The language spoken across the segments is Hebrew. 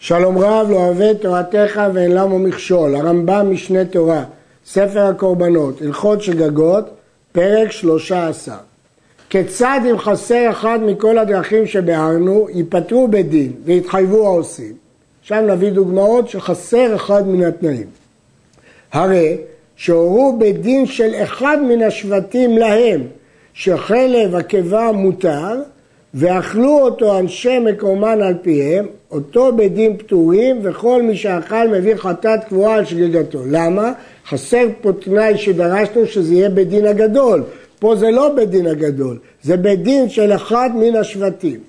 שלום רב לא אוהב תורתך ואין למה מכשול, הרמב"ם משנה תורה, ספר הקורבנות, הלכות שגגות, פרק שלושה עשר. כיצד אם חסר אחד מכל הדרכים שביארנו, ייפטרו בדין ויתחייבו העושים. עכשיו נביא דוגמאות שחסר אחד מן התנאים. הרי שהורו בדין של אחד מן השבטים להם, שחלב הקיבה מותר, ואכלו אותו אנשי מקומן על פיהם, אותו בדין פטורים, וכל מי שאכל מביא חטאת קבועה על שגיגתו. למה? חסר פה תנאי שדרשנו שזה יהיה בדין הגדול. פה זה לא בדין הגדול, זה בדין של אחד מן השבטים.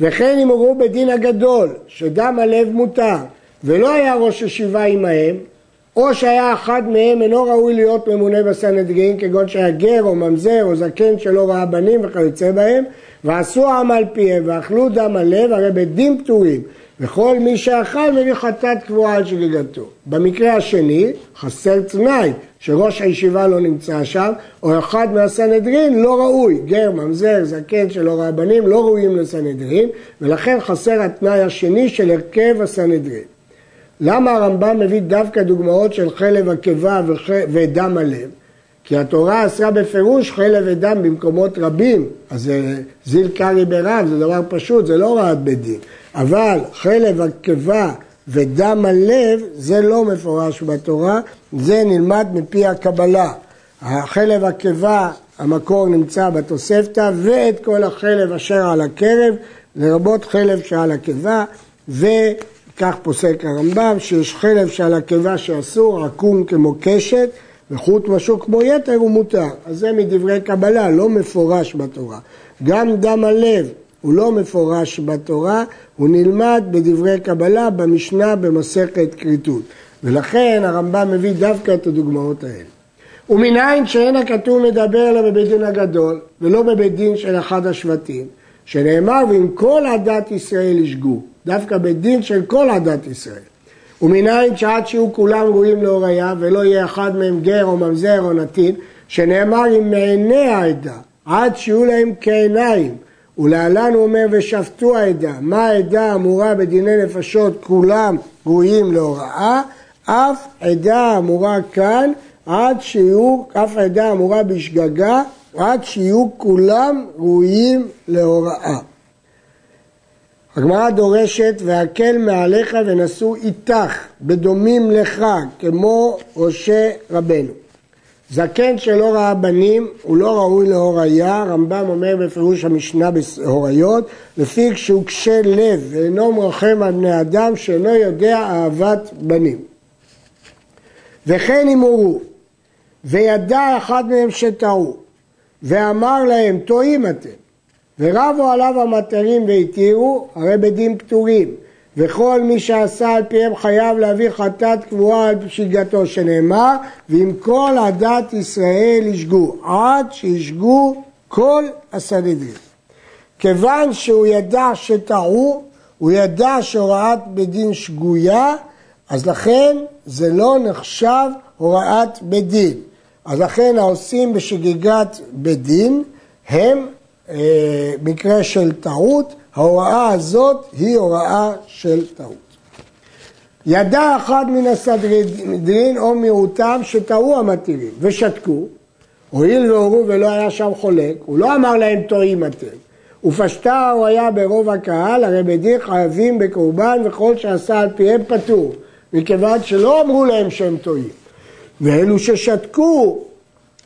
וכן אם הורו בדין הגדול, שדם הלב מותר, ולא היה ראש ישיבה עמהם, או שהיה אחד מהם אינו ראוי להיות ממונה בסנהדרין, כגון שהיה גר או ממזר או זקן שלא ראה בנים וכיוצא בהם, ועשו עם על פיהם ואכלו דם הלב, הרי בדין פטורים. וכל מי שאכל מביא חטאת קבועה על שגיגתו. במקרה השני, חסר תנאי, שראש הישיבה לא נמצא שם, או אחד מהסנהדרין לא ראוי. גר, ממזר, זקן שלא ראה בנים, לא ראויים לסנהדרין, ולכן חסר התנאי השני של הרכב הסנהדרין. למה הרמב"ם מביא דווקא דוגמאות של חלב הקיבה ודם הלב? כי התורה אסרה בפירוש חלב ודם במקומות רבים, אז זה זיל קרי ברב, זה דבר פשוט, זה לא הוראת בית דין. אבל חלב הקיבה ודם הלב, זה לא מפורש בתורה, זה נלמד מפי הקבלה. החלב הקיבה, המקור נמצא בתוספתא, ואת כל החלב אשר על הקרב, לרבות חלב שעל הקיבה, וכך פוסק הרמב"ם, שיש חלב שעל הקיבה שאסור, עקום כמו קשת, וחוט משוק כמו יתר הוא מותר. אז זה מדברי קבלה, לא מפורש בתורה. גם דם הלב הוא לא מפורש בתורה, הוא נלמד בדברי קבלה במשנה במסכת כריתות. ולכן הרמב"ם מביא דווקא את הדוגמאות האלה. ומנין שאין הכתוב מדבר אלא בבית דין הגדול, ולא בבית דין של אחד השבטים, שנאמר ואם כל עדת ישראל ישגו, דווקא בית דין של כל עדת ישראל. ומנין שעד שיהיו כולם ראויים להוריה ולא יהיה אחד מהם גר או ממזר או נתין, שנאמר אם מעיני העדה, עד שיהיו להם כעיניים. ולהלן הוא אומר ושפטו העדה, מה העדה אמורה בדיני נפשות כולם ראויים להוראה, אף עדה אמורה כאן עד שיהיו, אף עדה אמורה בשגגה, עד שיהיו כולם ראויים להוראה. הגמרא דורשת והקל מעליך ונשאו איתך בדומים לך כמו ראשי רבנו. זקן שלא ראה בנים הוא לא ראוי להוריה, רמב"ם אומר בפירוש המשנה בהוריות, לפי כשהוא קשה לב ואינו מרחם על בני אדם שאינו יודע אהבת בנים. וכן אם הורו וידע אחד מהם שטעו ואמר להם טועים אתם ורבו עליו המטרים והתירו, הרי בדין פטורים. וכל מי שעשה על פיהם חייב להביא חטאת קבועה על שגגתו, שנאמר, ועם כל עדת ישראל ישגו, עד שישגו כל הסנהדרין. כיוון שהוא ידע שטעו, הוא ידע שהוראת בדין שגויה, אז לכן זה לא נחשב הוראת בדין. אז לכן העושים בשגיגת בדין הם אה, מקרה של טעות, ההוראה הזאת היא הוראה של טעות. ידע אחד מן הסדרין או מיעוטם שטעו המתירים ושתקו, הואיל והורו ולא היה שם חולק, הוא לא אמר להם טועים אתם. ופשטה הוא היה ברוב הקהל, הרי בדין חייבים בקורבן וכל שעשה על פיהם פטור, מכיוון שלא אמרו להם שהם טועים. ואלו ששתקו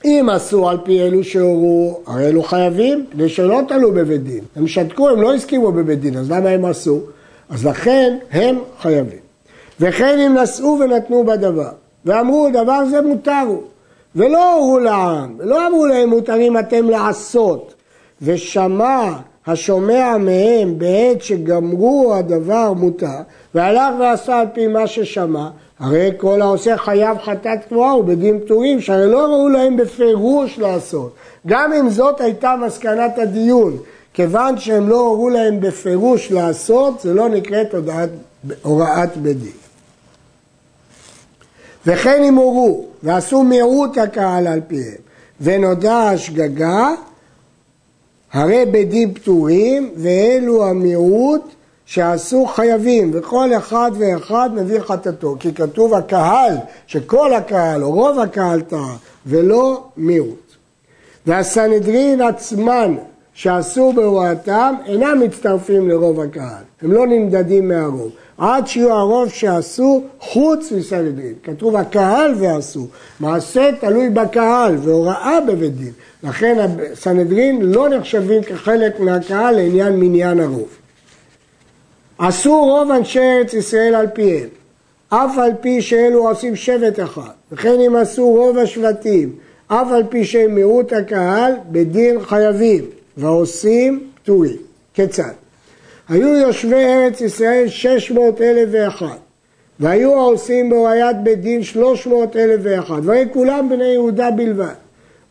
אם עשו על פי אלו שהורו, הרי אלו חייבים, כדי שלא תלו בבית דין. הם שתקו, הם לא הסכימו בבית דין, אז למה הם עשו? אז לכן הם חייבים. וכן אם נשאו ונתנו בדבר, ואמרו דבר זה מותר הוא, ולא הורו לעם, ולא אמרו להם מותרים אתם לעשות, ושמע השומע מהם בעת שגמרו הדבר מותר, והלך ועשה על פי מה ששמע, הרי כל העושה חייב חטאת קבועה ובדין פטורים, שהרי לא ראו להם בפירוש לעשות. גם אם זאת הייתה מסקנת הדיון, כיוון שהם לא הורו להם בפירוש לעשות, זה לא נקראת הודעת, הוראת בדין. וכן אם הורו ועשו מיעוט הקהל על פיהם ונודע השגגה, הרי בדין פטורים ואלו המיעוט שעשו חייבים, וכל אחד ואחד מביא חטאתו, כי כתוב הקהל, שכל הקהל או רוב הקהל טעה, ולא מיעוט. והסנהדרין עצמן שעשו בהוראתם אינם מצטרפים לרוב הקהל, הם לא נמדדים מהרוב, עד שיהיו הרוב שעשו חוץ מסנהדרין. כתוב הקהל ועשו, מעשה תלוי בקהל והוראה בבית דין, לכן הסנהדרין לא נחשבים כחלק מהקהל לעניין מניין הרוב. עשו רוב אנשי ארץ ישראל על פיהם, אף על פי שאלו עושים שבט אחד, וכן אם עשו רוב השבטים, אף על פי שהם מיעוט הקהל, בדין חייבים, והעושים פטורים. כיצד? היו יושבי ארץ ישראל שש מאות אלף ואחת, והיו העושים בהוריית בית דין שלוש מאות אלף ואחת, והיו כולם בני יהודה בלבד.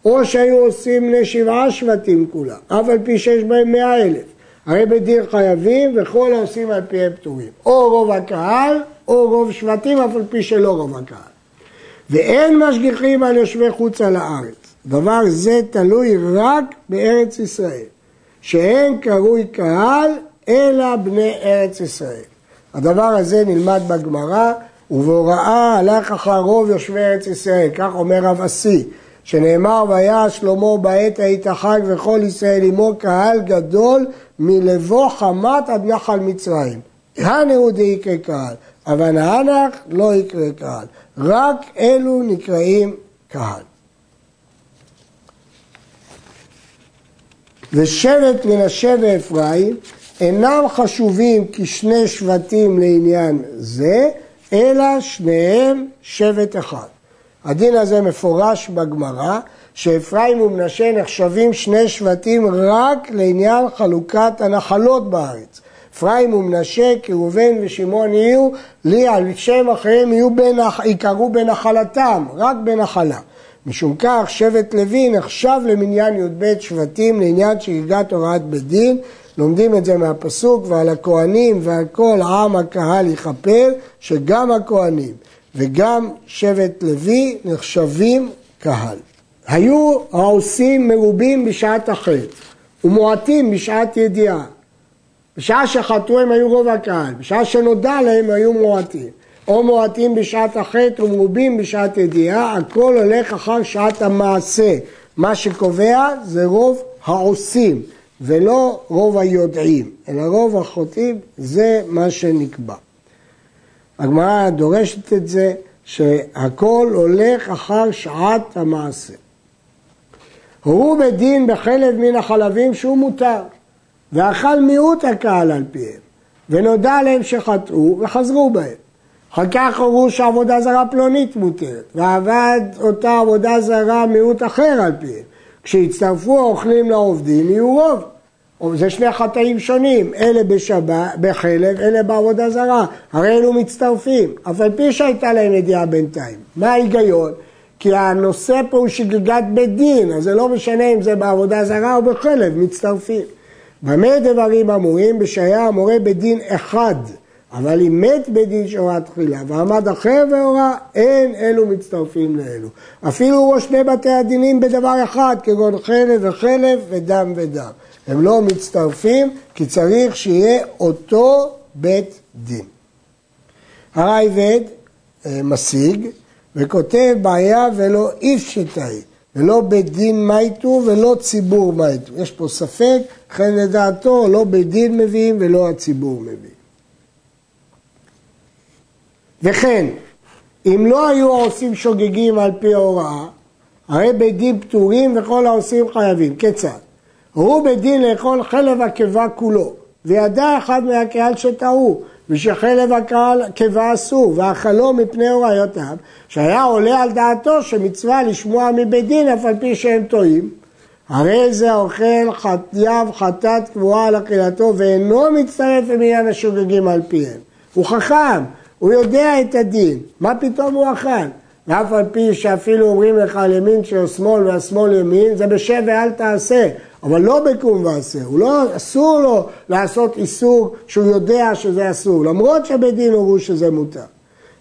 או שהיו עושים בני שבעה שבטים כולם, אף על פי שיש בהם מאה אלף. הרי בדין חייבים וכל העושים על פיהם פטורים. או רוב הקהל או רוב שבטים אף על פי שלא רוב הקהל. ואין משגיחים על יושבי חוץ על הארץ. דבר זה תלוי רק בארץ ישראל, שאין קרוי קהל אלא בני ארץ ישראל. הדבר הזה נלמד בגמרא, ובהוראה הלך אחר רוב יושבי ארץ ישראל, כך אומר רב אסי, שנאמר והיה שלמה בעת ההיא החג וכל ישראל עמו קהל גדול מלבוא חמת עד נחל מצרים. הנהו דיקרא קהל, אבל הנח לא יקרא קהל. רק אלו נקראים קהל. ושבט מנשה ואפרים אינם חשובים כשני שבטים לעניין זה, אלא שניהם שבט אחד. הדין הזה מפורש בגמרא, שאפרים ומנשה נחשבים שני שבטים רק לעניין חלוקת הנחלות בארץ. אפרים ומנשה, כראובן ושמעון יהיו, לי על שם אחריהם יהיו בנח, יקראו בנחלתם, רק בנחלה. משום כך שבט לוי נחשב למניין י"ב שבטים לעניין שגיגת הוראת בית דין, לומדים את זה מהפסוק ועל הכהנים ועל כל עם הקהל יכפר, שגם הכהנים וגם שבט לוי נחשבים קהל. היו העושים מרובים בשעת החטא ומועטים בשעת ידיעה. בשעה שחטאו הם היו רוב הקהל, בשעה שנודע להם היו מועטים. או מועטים בשעת החטא ומרובים בשעת ידיעה, הכל הולך אחר שעת המעשה. מה שקובע זה רוב העושים, ולא רוב היודעים, אלא רוב החוטאים, זה מה שנקבע. הגמרא דורשת את זה, שהכל הולך אחר שעת המעשה. הורו בדין בחלב מן החלבים שהוא מותר, ואכל מיעוט הקהל על פיהם, ונודע להם שחטאו וחזרו בהם. אחר כך הורו שעבודה זרה פלונית מותרת, ועבד אותה עבודה זרה מיעוט אחר על פיהם. כשיצטרפו האוכלים לעובדים יהיו רוב. זה שני חטאים שונים, אלה בשבת, בחלב, אלה בעבודה זרה, הרי אלו מצטרפים, אף על פי שהייתה להם ידיעה בינתיים. מה ההיגיון? כי הנושא פה הוא שגגת בית דין, אז זה לא משנה אם זה בעבודה זרה או בחלב, מצטרפים. במה דברים אמורים? בשהיה המורה בדין אחד, אבל אם מת בדין שורה תחילה ועמד אחר והורה, אין אלו מצטרפים לאלו. אפילו ראש שני בתי הדינים בדבר אחד, כגון חלב וחלב ודם ודם. הם לא מצטרפים כי צריך שיהיה אותו בית דין. הראב"ד אה, משיג וכותב בעיא ולא איפשיטא, ולא בית דין מייתו ולא ציבור מייתו. יש פה ספק, לכן לדעתו לא בית דין מביאים ולא הציבור מביא. וכן, אם לא היו העושים שוגגים על פי ההוראה, הרי בית דין פטורים וכל העושים חייבים. כיצד? הורו בית דין לאכול חלב הקיבה כולו, וידע אחד מהקהל שטעו, ושחלב הקיבה אסור, ואכלו מפני הוראיותיו, שהיה עולה על דעתו שמצווה לשמוע מבית דין אף על פי שהם טועים, הרי זה אוכל חטייו חטאת קבועה על אכילתו ואינו מצטרף למניין השוגגים על פיהם. הוא חכם, הוא יודע את הדין, מה פתאום הוא אכל? ואף על פי שאפילו אומרים לך על ימין של שמאל והשמאל ימין, זה בשב ואל תעשה. אבל לא בקום ועשה, הוא לא, אסור לו לעשות איסור שהוא יודע שזה אסור, למרות שבית דין הורו שזה מותר.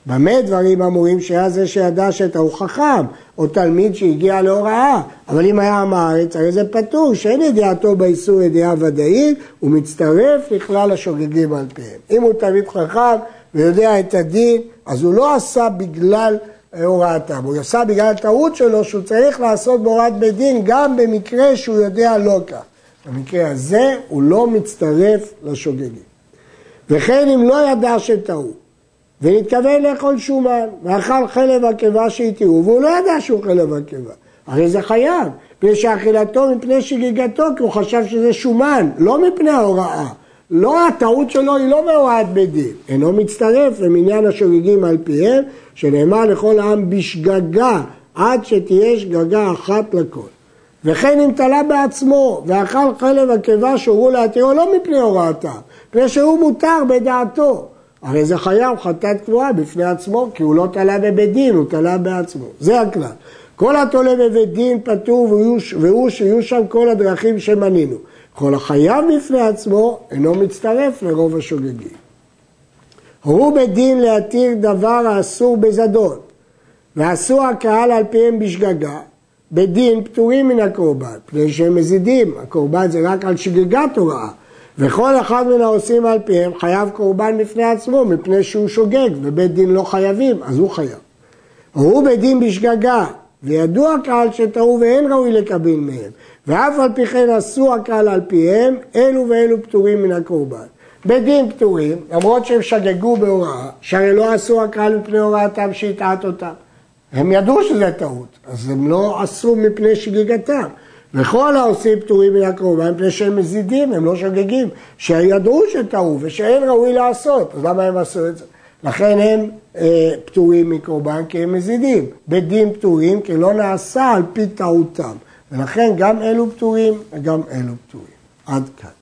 במה דברים אמורים שהיה זה שידע שטעו חכם, או תלמיד שהגיע להוראה, אבל אם היה עם הארץ, הרי זה פטור, שאין ידיעתו באיסור ידיעה ודאית, הוא מצטרף לכלל השוגגים על פיהם. אם הוא תלמיד חכם ויודע את הדין, אז הוא לא עשה בגלל הוראתם, הוא עשה בגלל הטעות שלו שהוא צריך לעשות בהוראת בית דין גם במקרה שהוא יודע לא כך. במקרה הזה הוא לא מצטרף לשוגגים. וכן אם לא ידע שטעו, ונתכוון לאכול שומן, ואכל חלב הקיבה שהתירו, והוא לא ידע שהוא חלב הקיבה, הרי זה חייב, מפני שאכילתו מפני שגיגתו, כי הוא חשב שזה שומן, לא מפני ההוראה. לא, הטעות שלו היא לא מהוראת בית דין, אינו מצטרף למניין השוגגים על פיהם, שנאמר לכל העם בשגגה, עד שתהיה שגגה אחת לכל. וכן אם תלה בעצמו ואכל חלב הקיבה שהורו להתירו לא מפני הוראתם, מפני שהוא מותר בדעתו. הרי זה חייב חטאת קבועה בפני עצמו, כי הוא לא תלה בבית דין, הוא תלה בעצמו. זה הכלל. כל התולה בבית דין פטור והוא שיהיו שם כל הדרכים שמנינו. כל החייב בפני עצמו אינו מצטרף לרוב השוגגים. הורו בית דין להתיר דבר האסור בזדון, ועשו הקהל על פיהם בשגגה, בדין פטורים מן הקורבן, פני שהם מזידים, הקורבן זה רק על שגגת הוראה, וכל אחד מן העושים על פיהם חייב קורבן בפני עצמו, מפני שהוא שוגג, ובית דין לא חייבים, אז הוא חייב. בית דין בשגגה, וידוע קהל שטעו ואין ראוי לקבל מהם, ואף על פי כן עשו הקהל על פיהם, אלו ואלו פטורים מן הקורבן. בית דין פטורים, למרות שהם שגגו בהוראה, שהרי לא עשו הקהל מפני הוראתם שהטעת אותם. הם ידעו שזה טעות, אז הם לא עשו מפני שגיגתם. וכל העושים פטורים מן הקורבן מפני שהם מזידים, הם לא שוגגים, שידעו שטעו ושאין ראוי לעשות, אז למה הם עשו את זה? לכן הם אה, פטורים מקורבן כי הם מזידים. בית דין פטורים כי לא נעשה על פי טעותם. ולכן גם אלו פטורים וגם אלו פטורים. עד כאן.